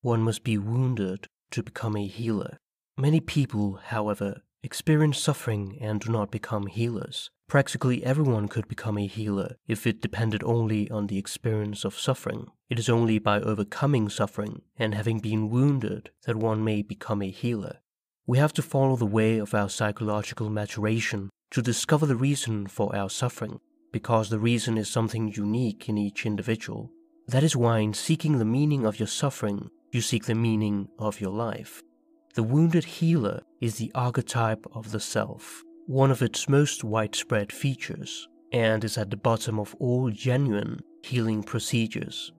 one must be wounded to become a healer. Many people, however, experience suffering and do not become healers. Practically everyone could become a healer if it depended only on the experience of suffering. It is only by overcoming suffering and having been wounded that one may become a healer. We have to follow the way of our psychological maturation to discover the reason for our suffering, because the reason is something unique in each individual. That is why, in seeking the meaning of your suffering, you seek the meaning of your life. The wounded healer is the archetype of the self, one of its most widespread features, and is at the bottom of all genuine healing procedures.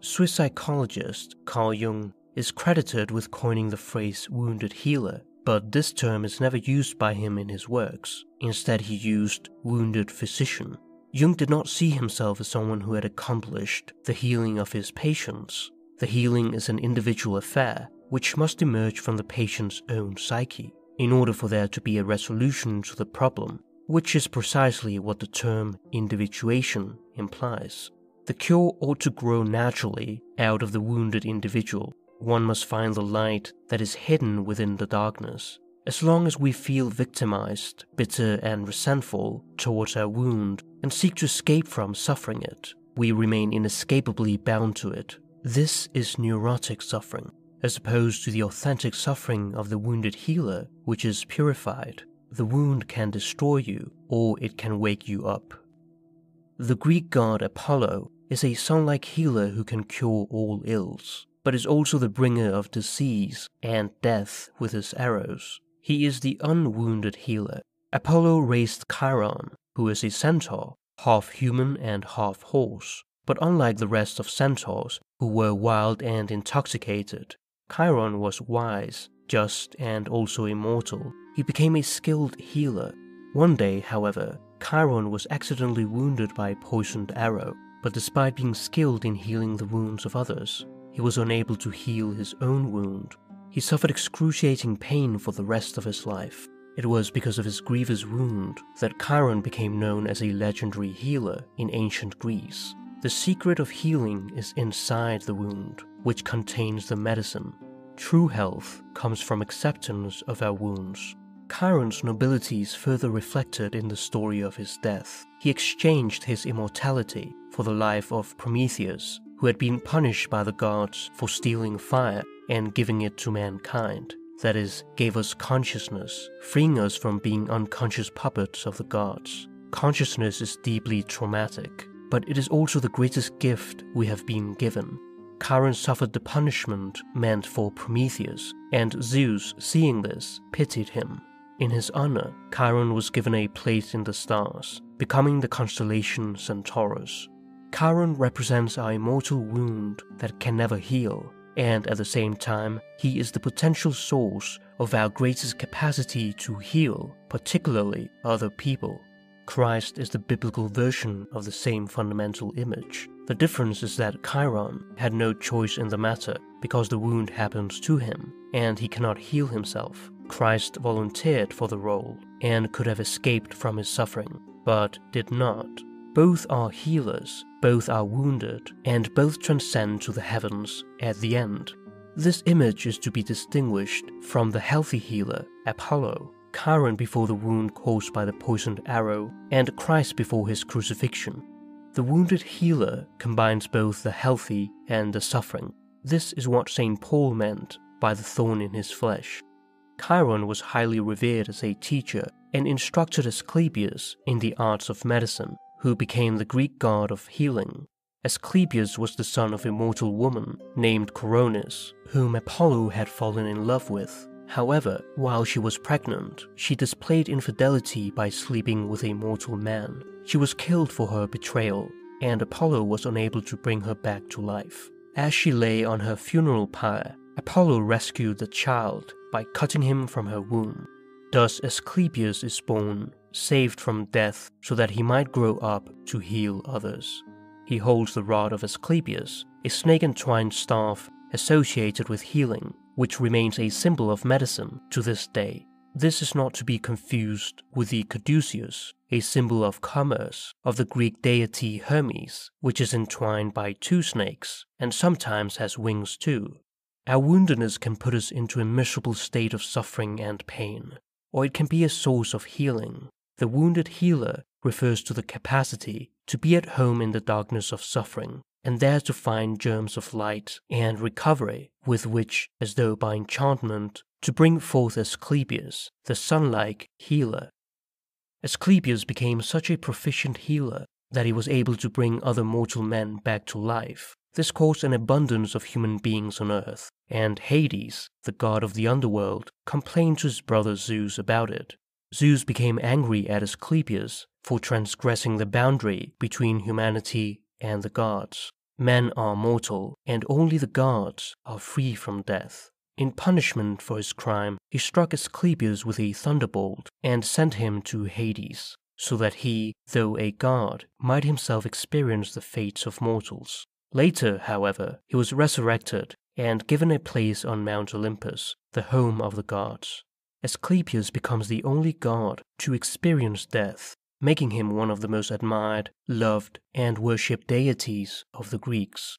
Swiss psychologist Carl Jung is credited with coining the phrase wounded healer, but this term is never used by him in his works. Instead, he used wounded physician Jung did not see himself as someone who had accomplished the healing of his patients. The healing is an individual affair which must emerge from the patient's own psyche in order for there to be a resolution to the problem, which is precisely what the term individuation implies. The cure ought to grow naturally out of the wounded individual. One must find the light that is hidden within the darkness. As long as we feel victimized, bitter, and resentful towards our wound and seek to escape from suffering it, we remain inescapably bound to it. This is neurotic suffering, as opposed to the authentic suffering of the wounded healer, which is purified. The wound can destroy you, or it can wake you up. The Greek god Apollo is a sun like healer who can cure all ills, but is also the bringer of disease and death with his arrows. He is the unwounded healer. Apollo raised Chiron, who is a centaur, half human and half horse. But unlike the rest of centaurs, who were wild and intoxicated, Chiron was wise, just, and also immortal. He became a skilled healer. One day, however, Chiron was accidentally wounded by a poisoned arrow, but despite being skilled in healing the wounds of others, he was unable to heal his own wound. He suffered excruciating pain for the rest of his life. It was because of his grievous wound that Chiron became known as a legendary healer in ancient Greece. The secret of healing is inside the wound, which contains the medicine. True health comes from acceptance of our wounds. Chiron's nobility is further reflected in the story of his death. He exchanged his immortality for the life of Prometheus, who had been punished by the gods for stealing fire and giving it to mankind. That is, gave us consciousness, freeing us from being unconscious puppets of the gods. Consciousness is deeply traumatic, but it is also the greatest gift we have been given. Chiron suffered the punishment meant for Prometheus, and Zeus, seeing this, pitied him. In his honor, Chiron was given a place in the stars, becoming the constellation Centaurus. Chiron represents our immortal wound that can never heal, and at the same time, he is the potential source of our greatest capacity to heal, particularly other people. Christ is the biblical version of the same fundamental image. The difference is that Chiron had no choice in the matter because the wound happens to him and he cannot heal himself. Christ volunteered for the role and could have escaped from his suffering, but did not. Both are healers, both are wounded, and both transcend to the heavens at the end. This image is to be distinguished from the healthy healer, Apollo, Chiron before the wound caused by the poisoned arrow, and Christ before his crucifixion. The wounded healer combines both the healthy and the suffering. This is what St. Paul meant by the thorn in his flesh. Chiron was highly revered as a teacher and instructed Asclepius in the arts of medicine who became the Greek god of healing. Asclepius was the son of a mortal woman named Coronis, whom Apollo had fallen in love with. However, while she was pregnant, she displayed infidelity by sleeping with a mortal man. She was killed for her betrayal, and Apollo was unable to bring her back to life. As she lay on her funeral pyre, Apollo rescued the child by cutting him from her womb. Thus Asclepius is born saved from death so that he might grow up to heal others. He holds the rod of Asclepius, a snake entwined staff associated with healing, which remains a symbol of medicine to this day. This is not to be confused with the caduceus, a symbol of commerce, of the Greek deity Hermes, which is entwined by two snakes and sometimes has wings too. Our woundedness can put us into a miserable state of suffering and pain, or it can be a source of healing. The wounded healer refers to the capacity to be at home in the darkness of suffering and there to find germs of light and recovery with which, as though by enchantment, to bring forth Asclepius, the sun-like healer. Asclepius became such a proficient healer that he was able to bring other mortal men back to life. This caused an abundance of human beings on earth, and Hades, the god of the underworld, complained to his brother Zeus about it. Zeus became angry at Asclepius for transgressing the boundary between humanity and the gods. Men are mortal, and only the gods are free from death. In punishment for his crime, he struck Asclepius with a thunderbolt and sent him to Hades, so that he, though a god, might himself experience the fates of mortals. Later, however, he was resurrected and given a place on Mount Olympus, the home of the gods. Asclepius becomes the only god to experience death making him one of the most admired, loved, and worshipped deities of the Greeks.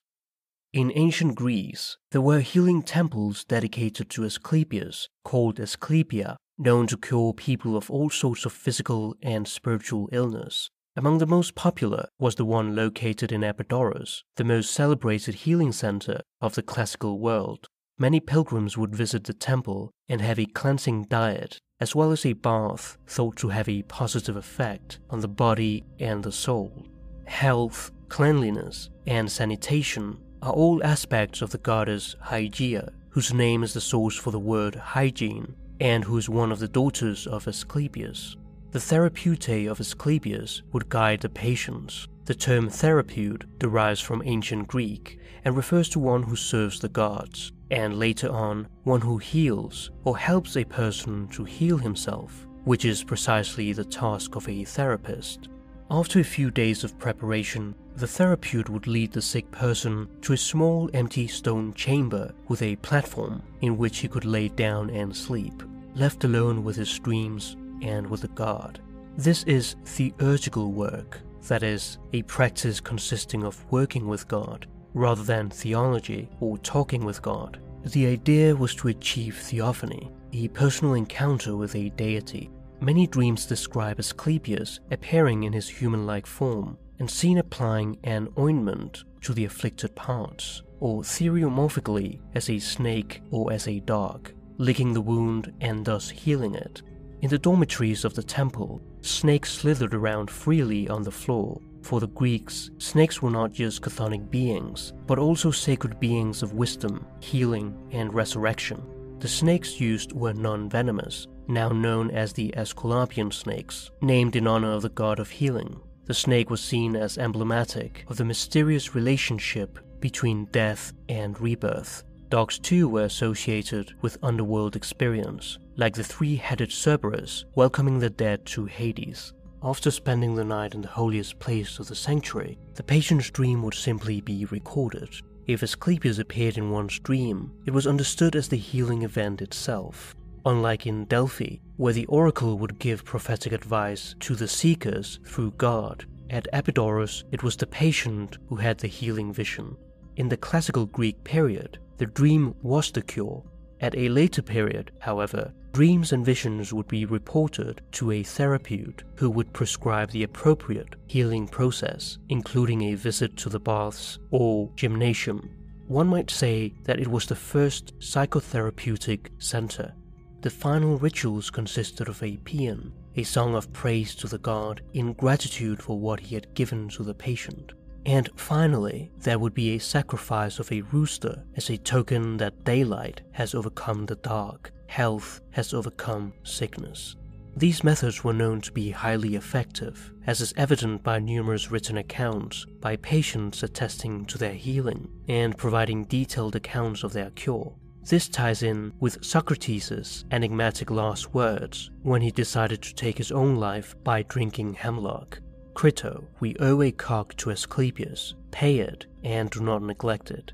In ancient Greece, there were healing temples dedicated to Asclepius, called Asclepia, known to cure people of all sorts of physical and spiritual illness. Among the most popular was the one located in Epidaurus, the most celebrated healing center of the classical world. Many pilgrims would visit the temple and have a cleansing diet as well as a bath thought to have a positive effect on the body and the soul. Health, cleanliness, and sanitation are all aspects of the goddess Hygeia, whose name is the source for the word hygiene, and who is one of the daughters of Asclepius. The therapeutae of Asclepius would guide the patients. The term therapeut derives from ancient Greek and refers to one who serves the gods and later on, one who heals or helps a person to heal himself, which is precisely the task of a therapist. After a few days of preparation, the therapist would lead the sick person to a small empty stone chamber with a platform in which he could lay down and sleep, left alone with his dreams and with god. This is theurgical work, that is, a practice consisting of working with God rather than theology or talking with God. The idea was to achieve theophany, a personal encounter with a deity. Many dreams describe Asclepius appearing in his human like form and seen applying an ointment to the afflicted parts, or theriomorphically as a snake or as a dog, licking the wound and thus healing it. In the dormitories of the temple, snakes slithered around freely on the floor, for the Greeks, snakes were not just chthonic beings, but also sacred beings of wisdom, healing, and resurrection. The snakes used were non venomous, now known as the Aesculapian snakes, named in honor of the god of healing. The snake was seen as emblematic of the mysterious relationship between death and rebirth. Dogs too were associated with underworld experience, like the three headed Cerberus welcoming the dead to Hades. After spending the night in the holiest place of the sanctuary, the patient's dream would simply be recorded. If Asclepius appeared in one's dream, it was understood as the healing event itself. Unlike in Delphi, where the oracle would give prophetic advice to the seekers through God, at Epidaurus it was the patient who had the healing vision. In the classical Greek period, the dream was the cure. At a later period, however, Dreams and visions would be reported to a therapist who would prescribe the appropriate healing process, including a visit to the baths or gymnasium. One might say that it was the first psychotherapeutic center. The final rituals consisted of a paean, a song of praise to the god in gratitude for what he had given to the patient. And finally, there would be a sacrifice of a rooster as a token that daylight has overcome the dark health has overcome sickness. These methods were known to be highly effective, as is evident by numerous written accounts by patients attesting to their healing and providing detailed accounts of their cure. This ties in with Socrates' enigmatic last words when he decided to take his own life by drinking hemlock. Crito, we owe a cock to Asclepius, pay it and do not neglect it.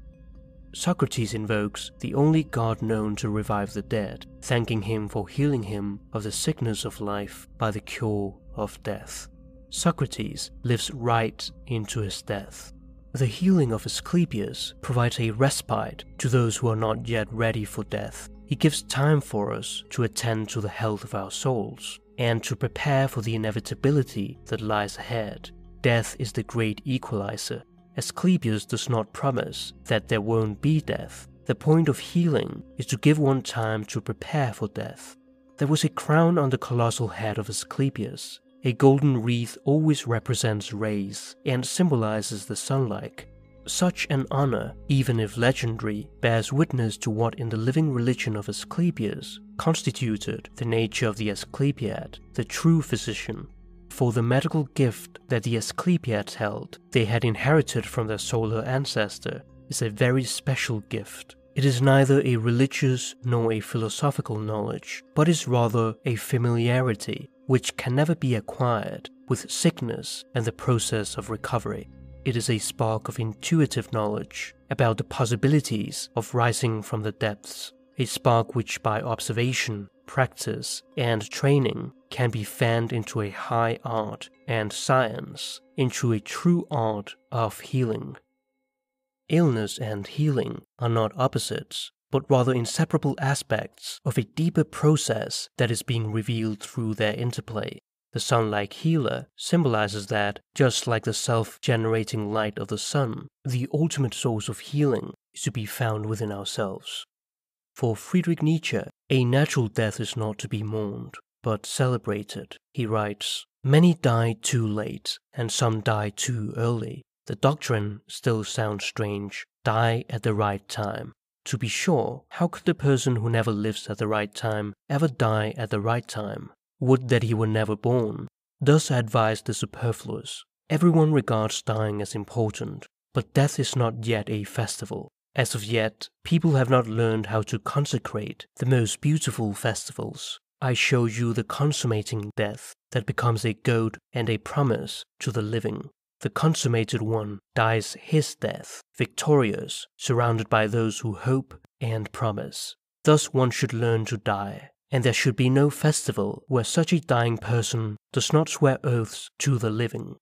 Socrates invokes the only god known to revive the dead, thanking him for healing him of the sickness of life by the cure of death. Socrates lives right into his death. The healing of Asclepius provides a respite to those who are not yet ready for death. He gives time for us to attend to the health of our souls and to prepare for the inevitability that lies ahead. Death is the great equalizer. Asclepius does not promise that there won't be death. The point of healing is to give one time to prepare for death. There was a crown on the colossal head of Asclepius, a golden wreath always represents rays and symbolizes the sunlight. Such an honor, even if legendary, bears witness to what in the living religion of Asclepius constituted the nature of the Asclepiad, the true physician. For the medical gift that the Asclepiads held, they had inherited from their solar ancestor, is a very special gift. It is neither a religious nor a philosophical knowledge, but is rather a familiarity which can never be acquired with sickness and the process of recovery. It is a spark of intuitive knowledge about the possibilities of rising from the depths, a spark which by observation, practice, and training can be fanned into a high art and science, into a true art of healing. Illness and healing are not opposites, but rather inseparable aspects of a deeper process that is being revealed through their interplay. The sun like healer symbolizes that, just like the self generating light of the sun, the ultimate source of healing is to be found within ourselves. For Friedrich Nietzsche, a natural death is not to be mourned, but celebrated. He writes, Many die too late, and some die too early. The doctrine still sounds strange die at the right time. To be sure, how could the person who never lives at the right time ever die at the right time? Would that he were never born. Thus I advise the superfluous. Everyone regards dying as important, but death is not yet a festival. As of yet, people have not learned how to consecrate the most beautiful festivals. I show you the consummating death that becomes a goad and a promise to the living. The consummated one dies his death, victorious, surrounded by those who hope and promise. Thus one should learn to die, and there should be no festival where such a dying person does not swear oaths to the living.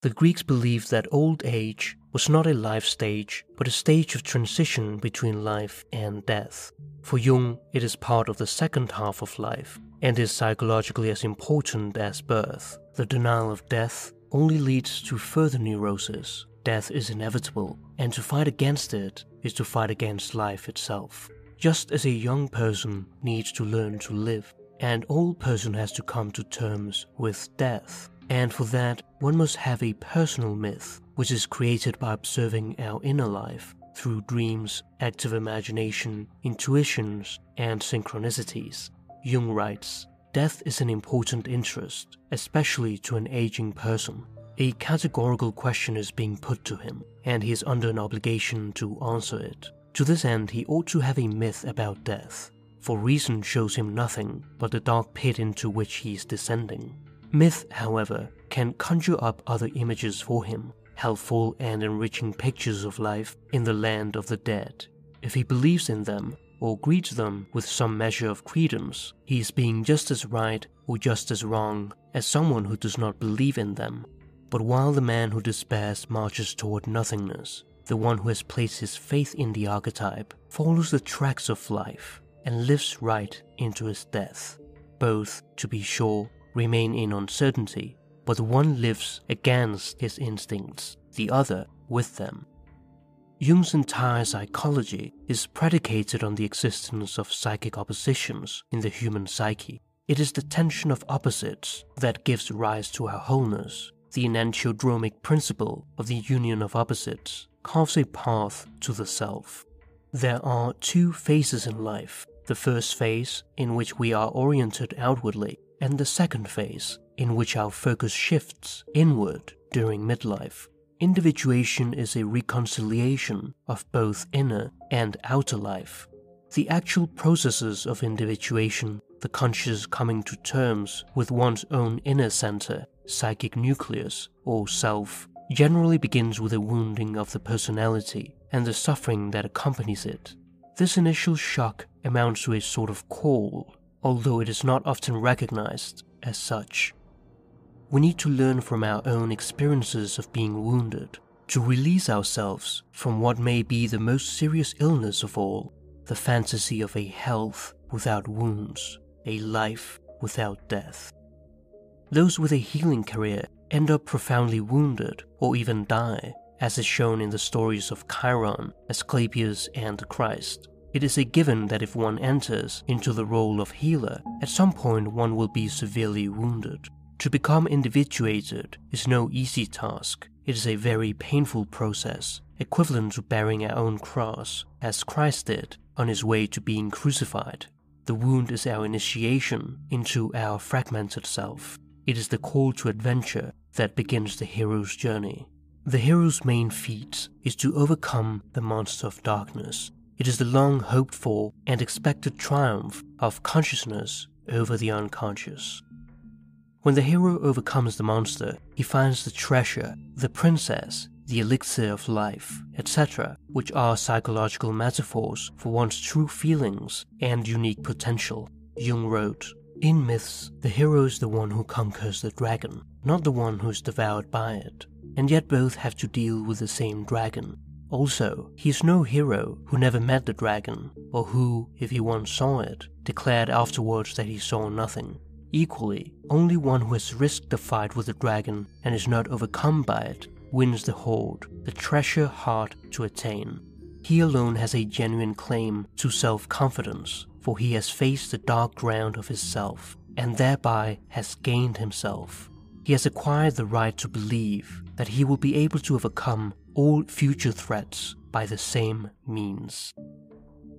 The Greeks believed that old age was not a life stage, but a stage of transition between life and death. For Jung, it is part of the second half of life, and is psychologically as important as birth. The denial of death only leads to further neurosis. Death is inevitable, and to fight against it is to fight against life itself. Just as a young person needs to learn to live, an old person has to come to terms with death. And for that, one must have a personal myth, which is created by observing our inner life through dreams, active imagination, intuitions, and synchronicities. Jung writes, Death is an important interest, especially to an aging person. A categorical question is being put to him, and he is under an obligation to answer it. To this end, he ought to have a myth about death, for reason shows him nothing but the dark pit into which he is descending. Myth, however, can conjure up other images for him, helpful and enriching pictures of life in the land of the dead. If he believes in them, or greets them with some measure of credence, he is being just as right or just as wrong as someone who does not believe in them. But while the man who despairs marches toward nothingness, the one who has placed his faith in the archetype follows the tracks of life and lives right into his death. Both, to be sure, remain in uncertainty, but one lives against his instincts, the other with them. Jung's entire psychology is predicated on the existence of psychic oppositions in the human psyche. It is the tension of opposites that gives rise to our wholeness. The enantiodromic principle of the union of opposites carves a path to the self. There are two phases in life the first phase, in which we are oriented outwardly, and the second phase, in which our focus shifts inward during midlife. Individuation is a reconciliation of both inner and outer life. The actual processes of individuation, the conscious coming to terms with one's own inner center, psychic nucleus, or self, generally begins with a wounding of the personality and the suffering that accompanies it. This initial shock amounts to a sort of call, although it is not often recognized as such. We need to learn from our own experiences of being wounded to release ourselves from what may be the most serious illness of all the fantasy of a health without wounds, a life without death. Those with a healing career end up profoundly wounded or even die, as is shown in the stories of Chiron, Asclepius, and Christ. It is a given that if one enters into the role of healer, at some point one will be severely wounded. To become individuated is no easy task. It is a very painful process, equivalent to bearing our own cross, as Christ did on his way to being crucified. The wound is our initiation into our fragmented self. It is the call to adventure that begins the hero's journey. The hero's main feat is to overcome the monster of darkness. It is the long hoped for and expected triumph of consciousness over the unconscious. When the hero overcomes the monster, he finds the treasure, the princess, the elixir of life, etc., which are psychological metaphors for one's true feelings and unique potential. Jung wrote, in myths, the hero is the one who conquers the dragon, not the one who is devoured by it, and yet both have to deal with the same dragon. Also, he is no hero who never met the dragon, or who, if he once saw it, declared afterwards that he saw nothing. Equally, only one who has risked the fight with the dragon and is not overcome by it wins the hoard, the treasure hard to attain. He alone has a genuine claim to self confidence, for he has faced the dark ground of his self, and thereby has gained himself. He has acquired the right to believe that he will be able to overcome all future threats by the same means.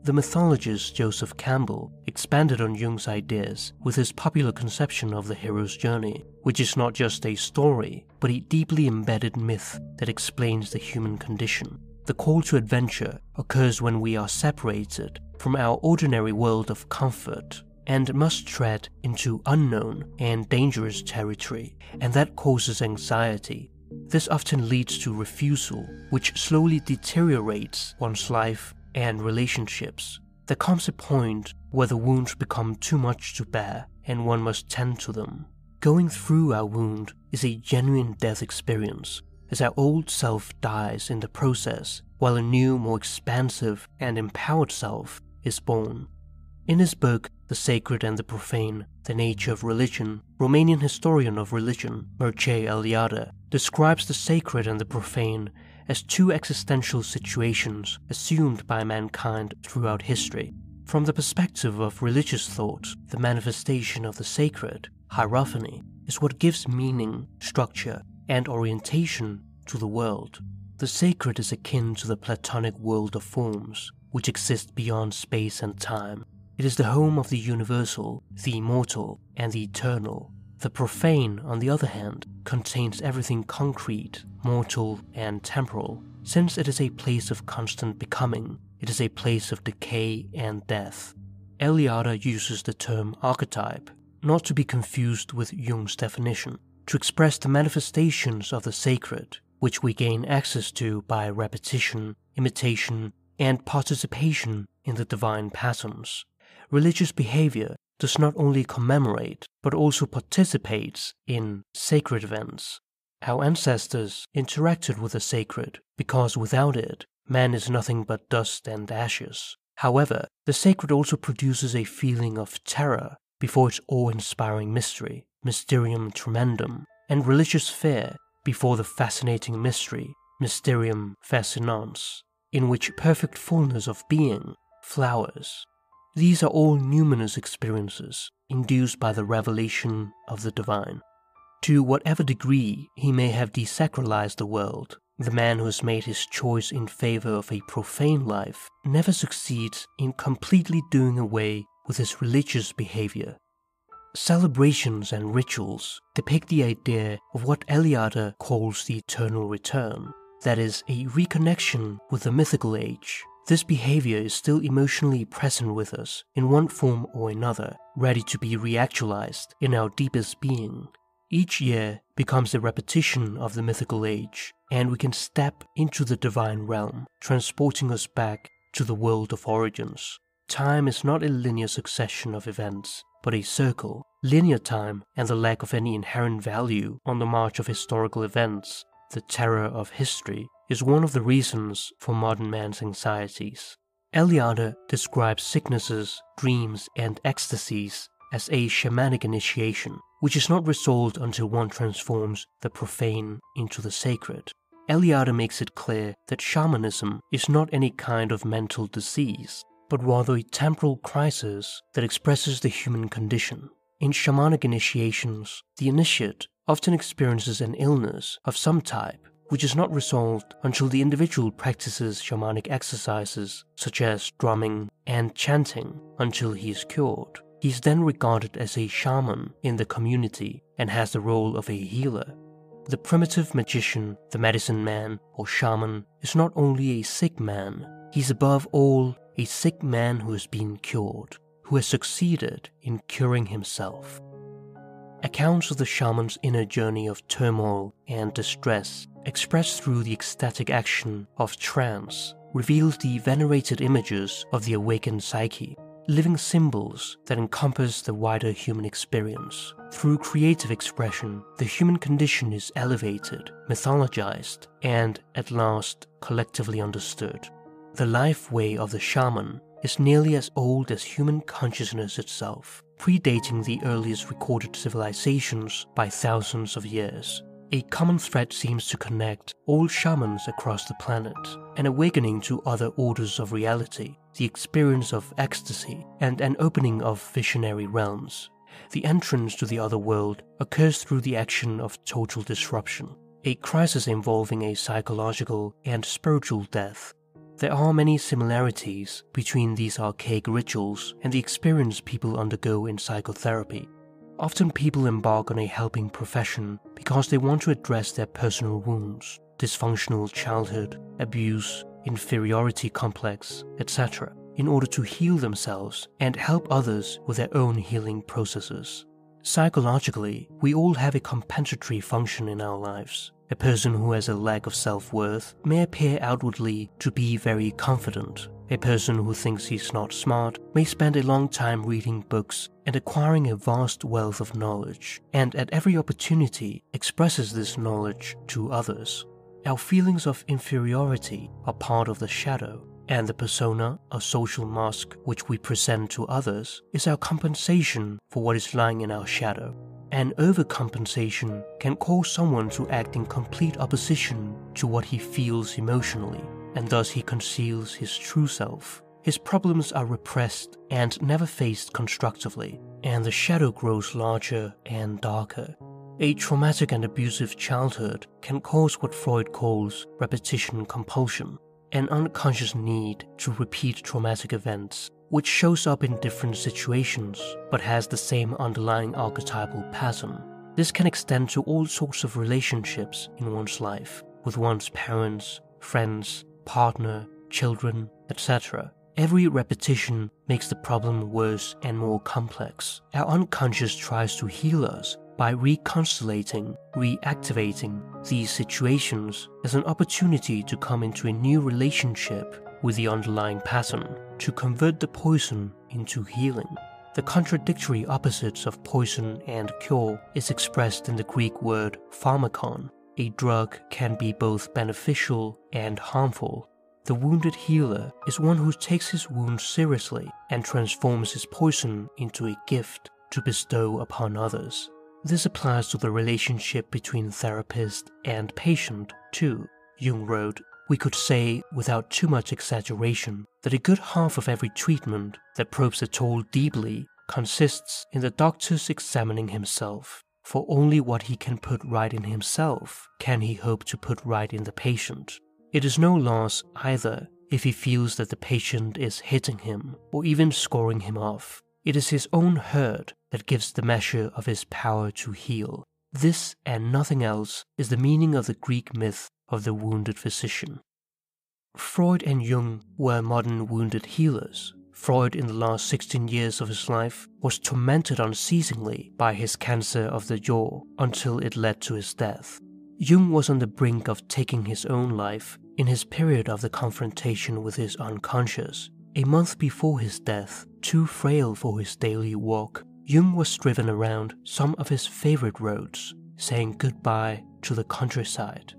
The mythologist Joseph Campbell expanded on Jung's ideas with his popular conception of the hero's journey, which is not just a story, but a deeply embedded myth that explains the human condition. The call to adventure occurs when we are separated from our ordinary world of comfort and must tread into unknown and dangerous territory, and that causes anxiety. This often leads to refusal, which slowly deteriorates one's life and relationships. There comes a point where the wounds become too much to bear and one must tend to them. Going through our wound is a genuine death experience as our old self dies in the process, while a new, more expansive and empowered self is born. In his book, The Sacred and the Profane The Nature of Religion, Romanian historian of religion Mircea Eliade describes the sacred and the profane as two existential situations assumed by mankind throughout history. From the perspective of religious thought, the manifestation of the sacred, hierophany, is what gives meaning, structure, and orientation to the world. The sacred is akin to the Platonic world of forms, which exists beyond space and time. It is the home of the universal, the immortal, and the eternal. The profane, on the other hand, contains everything concrete, mortal, and temporal. Since it is a place of constant becoming, it is a place of decay and death. Eliade uses the term archetype, not to be confused with Jung's definition to express the manifestations of the sacred, which we gain access to by repetition, imitation, and participation in the divine patterns. Religious behavior does not only commemorate, but also participates in sacred events. Our ancestors interacted with the sacred because without it, man is nothing but dust and ashes. However, the sacred also produces a feeling of terror before its awe inspiring mystery. Mysterium Tremendum, and religious fear before the fascinating mystery, Mysterium Fascinans, in which perfect fullness of being flowers. These are all numinous experiences induced by the revelation of the divine. To whatever degree he may have desacralized the world, the man who has made his choice in favor of a profane life never succeeds in completely doing away with his religious behavior Celebrations and rituals depict the idea of what Eliade calls the eternal return, that is, a reconnection with the mythical age. This behavior is still emotionally present with us in one form or another, ready to be reactualized in our deepest being. Each year becomes a repetition of the mythical age, and we can step into the divine realm, transporting us back to the world of origins. Time is not a linear succession of events, but a circle. Linear time and the lack of any inherent value on the march of historical events, the terror of history, is one of the reasons for modern man's anxieties. Eliade describes sicknesses, dreams, and ecstasies as a shamanic initiation, which is not resolved until one transforms the profane into the sacred. Eliade makes it clear that shamanism is not any kind of mental disease, but rather a temporal crisis that expresses the human condition. In shamanic initiations, the initiate often experiences an illness of some type which is not resolved until the individual practices shamanic exercises such as drumming and chanting until he is cured. He is then regarded as a shaman in the community and has the role of a healer. The primitive magician, the medicine man, or shaman is not only a sick man, he's above all a sick man who has been cured, who has succeeded in curing himself. Accounts of the shaman's inner journey of turmoil and distress, expressed through the ecstatic action of trance, reveals the venerated images of the awakened psyche, living symbols that encompass the wider human experience. Through creative expression, the human condition is elevated, mythologized, and at last collectively understood. The life way of the shaman is nearly as old as human consciousness itself predating the earliest recorded civilizations by thousands of years. A common thread seems to connect all shamans across the planet, an awakening to other orders of reality, the experience of ecstasy, and an opening of visionary realms. The entrance to the other world occurs through the action of total disruption, a crisis involving a psychological and spiritual death there are many similarities between these archaic rituals and the experience people undergo in psychotherapy. Often people embark on a helping profession because they want to address their personal wounds, dysfunctional childhood, abuse, inferiority complex, etc., in order to heal themselves and help others with their own healing processes. Psychologically, we all have a compensatory function in our lives, a person who has a lack of self worth may appear outwardly to be very confident. A person who thinks he's not smart may spend a long time reading books and acquiring a vast wealth of knowledge, and at every opportunity expresses this knowledge to others. Our feelings of inferiority are part of the shadow, and the persona, a social mask which we present to others, is our compensation for what is lying in our shadow. An overcompensation can cause someone to act in complete opposition to what he feels emotionally, and thus he conceals his true self. His problems are repressed and never faced constructively, and the shadow grows larger and darker. A traumatic and abusive childhood can cause what Freud calls repetition compulsion, an unconscious need to repeat traumatic events which shows up in different situations but has the same underlying archetypal pattern. This can extend to all sorts of relationships in one's life, with one's parents, friends, partner, children, etc. Every repetition makes the problem worse and more complex. Our unconscious tries to heal us by reconstellating, reactivating these situations as an opportunity to come into a new relationship with the underlying pattern to convert the poison into healing. The contradictory opposites of poison and cure is expressed in the Greek word pharmakon. A drug can be both beneficial and harmful. The wounded healer is one who takes his wounds seriously and transforms his poison into a gift to bestow upon others. This applies to the relationship between therapist and patient, too. Jung wrote, we could say, without too much exaggeration, that a good half of every treatment that probes at all deeply consists in the doctor's examining himself, for only what he can put right in himself can he hope to put right in the patient. It is no loss either if he feels that the patient is hitting him or even scoring him off. It is his own hurt that gives the measure of his power to heal. This and nothing else is the meaning of the Greek myth of the wounded physician. Freud and Jung were modern wounded healers. Freud, in the last 16 years of his life, was tormented unceasingly by his cancer of the jaw until it led to his death. Jung was on the brink of taking his own life in his period of the confrontation with his unconscious. A month before his death, too frail for his daily walk, Jung was driven around some of his favorite roads, saying goodbye to the countryside.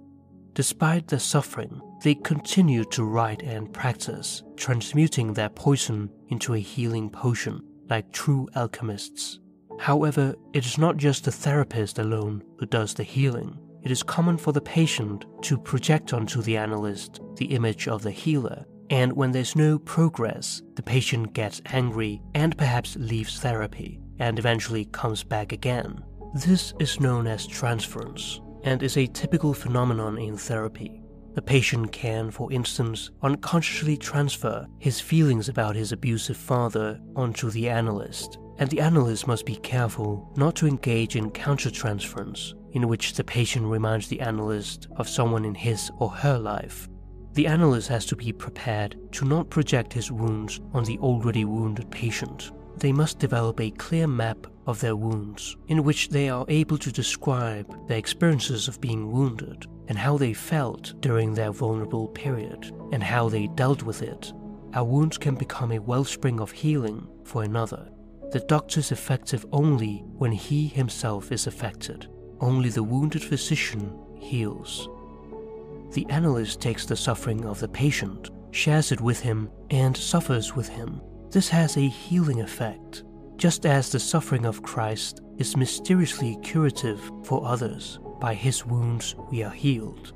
Despite their suffering, they continued to write and practice, transmuting their poison into a healing potion, like true alchemists. However, it is not just the therapist alone who does the healing. It is common for the patient to project onto the analyst the image of the healer, and when there's no progress, the patient gets angry and perhaps leaves therapy and eventually comes back again. This is known as transference and is a typical phenomenon in therapy. The patient can, for instance, unconsciously transfer his feelings about his abusive father onto the analyst, and the analyst must be careful not to engage in countertransference, in which the patient reminds the analyst of someone in his or her life. The analyst has to be prepared to not project his wounds on the already wounded patient. They must develop a clear map of their wounds, in which they are able to describe their experiences of being wounded and how they felt during their vulnerable period and how they dealt with it. Our wounds can become a wellspring of healing for another. The doctor is effective only when he himself is affected. Only the wounded physician heals. The analyst takes the suffering of the patient, shares it with him, and suffers with him. This has a healing effect just as the suffering of Christ is mysteriously curative for others, by his wounds we are healed.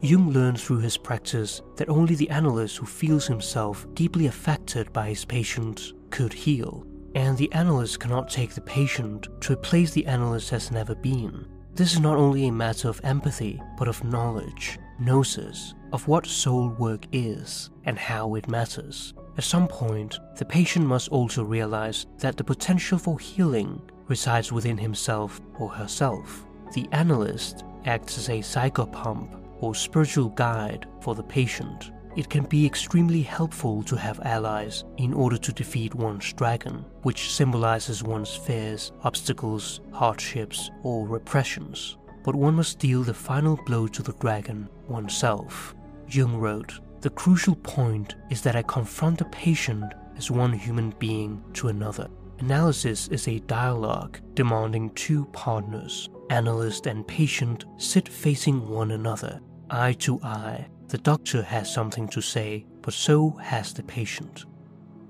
Jung learned through his practice that only the analyst who feels himself deeply affected by his patient could heal, and the analyst cannot take the patient to a place the analyst has never been. This is not only a matter of empathy, but of knowledge, gnosis, of what soul work is and how it matters. At some point, the patient must also realize that the potential for healing resides within himself or herself. The analyst acts as a psychopomp or spiritual guide for the patient. It can be extremely helpful to have allies in order to defeat one's dragon, which symbolizes one's fears, obstacles, hardships, or repressions. But one must deal the final blow to the dragon oneself. Jung wrote, the crucial point is that I confront a patient as one human being to another. Analysis is a dialogue demanding two partners. Analyst and patient sit facing one another, eye to eye. The doctor has something to say, but so has the patient.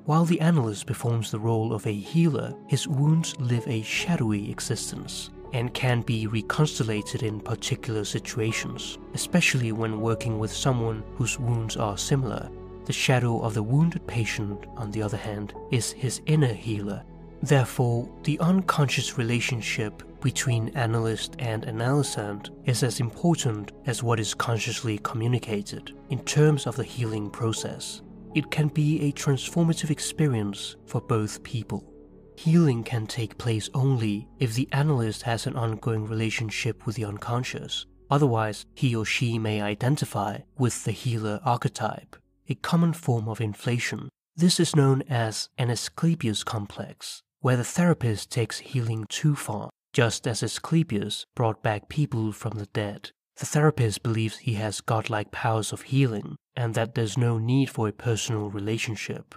While the analyst performs the role of a healer, his wounds live a shadowy existence and can be reconstellated in particular situations, especially when working with someone whose wounds are similar. The shadow of the wounded patient, on the other hand, is his inner healer. Therefore, the unconscious relationship between analyst and analysand is as important as what is consciously communicated in terms of the healing process. It can be a transformative experience for both people. Healing can take place only if the analyst has an ongoing relationship with the unconscious. Otherwise, he or she may identify with the healer archetype, a common form of inflation. This is known as an Asclepius complex, where the therapist takes healing too far, just as Asclepius brought back people from the dead. The therapist believes he has godlike powers of healing and that there's no need for a personal relationship.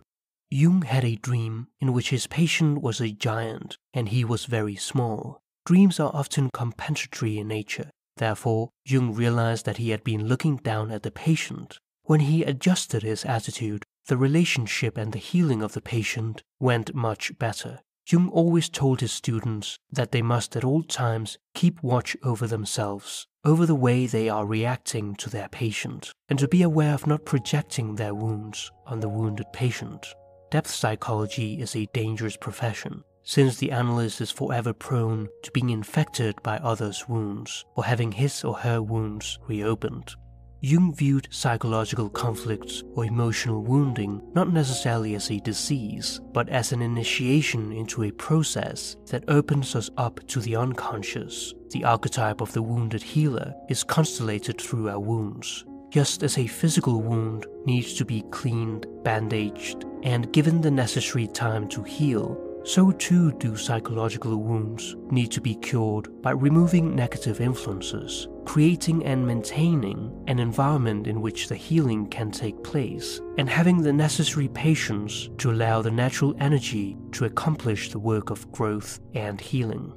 Jung had a dream in which his patient was a giant and he was very small. Dreams are often compensatory in nature. Therefore, Jung realized that he had been looking down at the patient. When he adjusted his attitude, the relationship and the healing of the patient went much better. Jung always told his students that they must at all times keep watch over themselves, over the way they are reacting to their patient, and to be aware of not projecting their wounds on the wounded patient. Depth psychology is a dangerous profession, since the analyst is forever prone to being infected by others' wounds or having his or her wounds reopened. Jung viewed psychological conflicts or emotional wounding not necessarily as a disease, but as an initiation into a process that opens us up to the unconscious. The archetype of the wounded healer is constellated through our wounds, just as a physical wound needs to be cleaned, bandaged, and given the necessary time to heal, so too do psychological wounds need to be cured by removing negative influences, creating and maintaining an environment in which the healing can take place, and having the necessary patience to allow the natural energy to accomplish the work of growth and healing.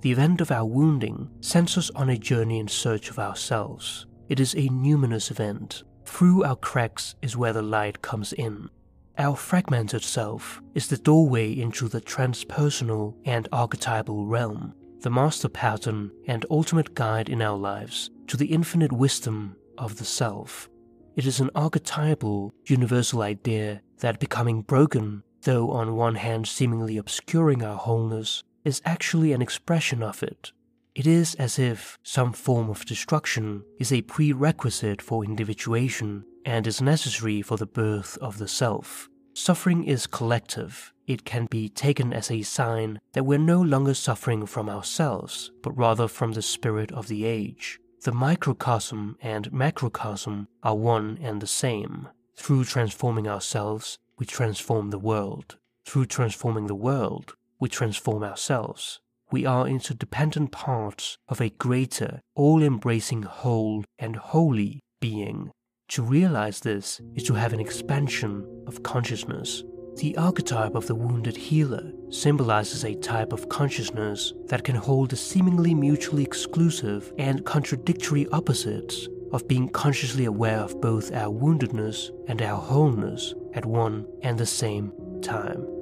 The event of our wounding sends us on a journey in search of ourselves. It is a numinous event. Through our cracks is where the light comes in. Our fragmented self is the doorway into the transpersonal and archetypal realm, the master pattern and ultimate guide in our lives to the infinite wisdom of the self. It is an archetypal, universal idea that becoming broken, though on one hand seemingly obscuring our wholeness, is actually an expression of it. It is as if some form of destruction is a prerequisite for individuation and is necessary for the birth of the self. Suffering is collective. It can be taken as a sign that we're no longer suffering from ourselves, but rather from the spirit of the age. The microcosm and macrocosm are one and the same. Through transforming ourselves, we transform the world. Through transforming the world, we transform ourselves. We are interdependent parts of a greater, all embracing whole and holy being. To realize this is to have an expansion of consciousness. The archetype of the wounded healer symbolizes a type of consciousness that can hold the seemingly mutually exclusive and contradictory opposites of being consciously aware of both our woundedness and our wholeness at one and the same time.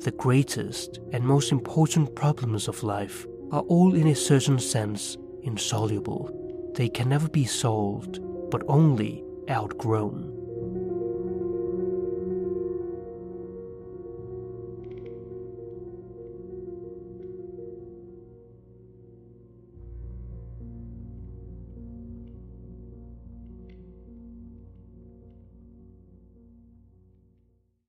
The greatest and most important problems of life are all in a certain sense insoluble. They can never be solved but only outgrown.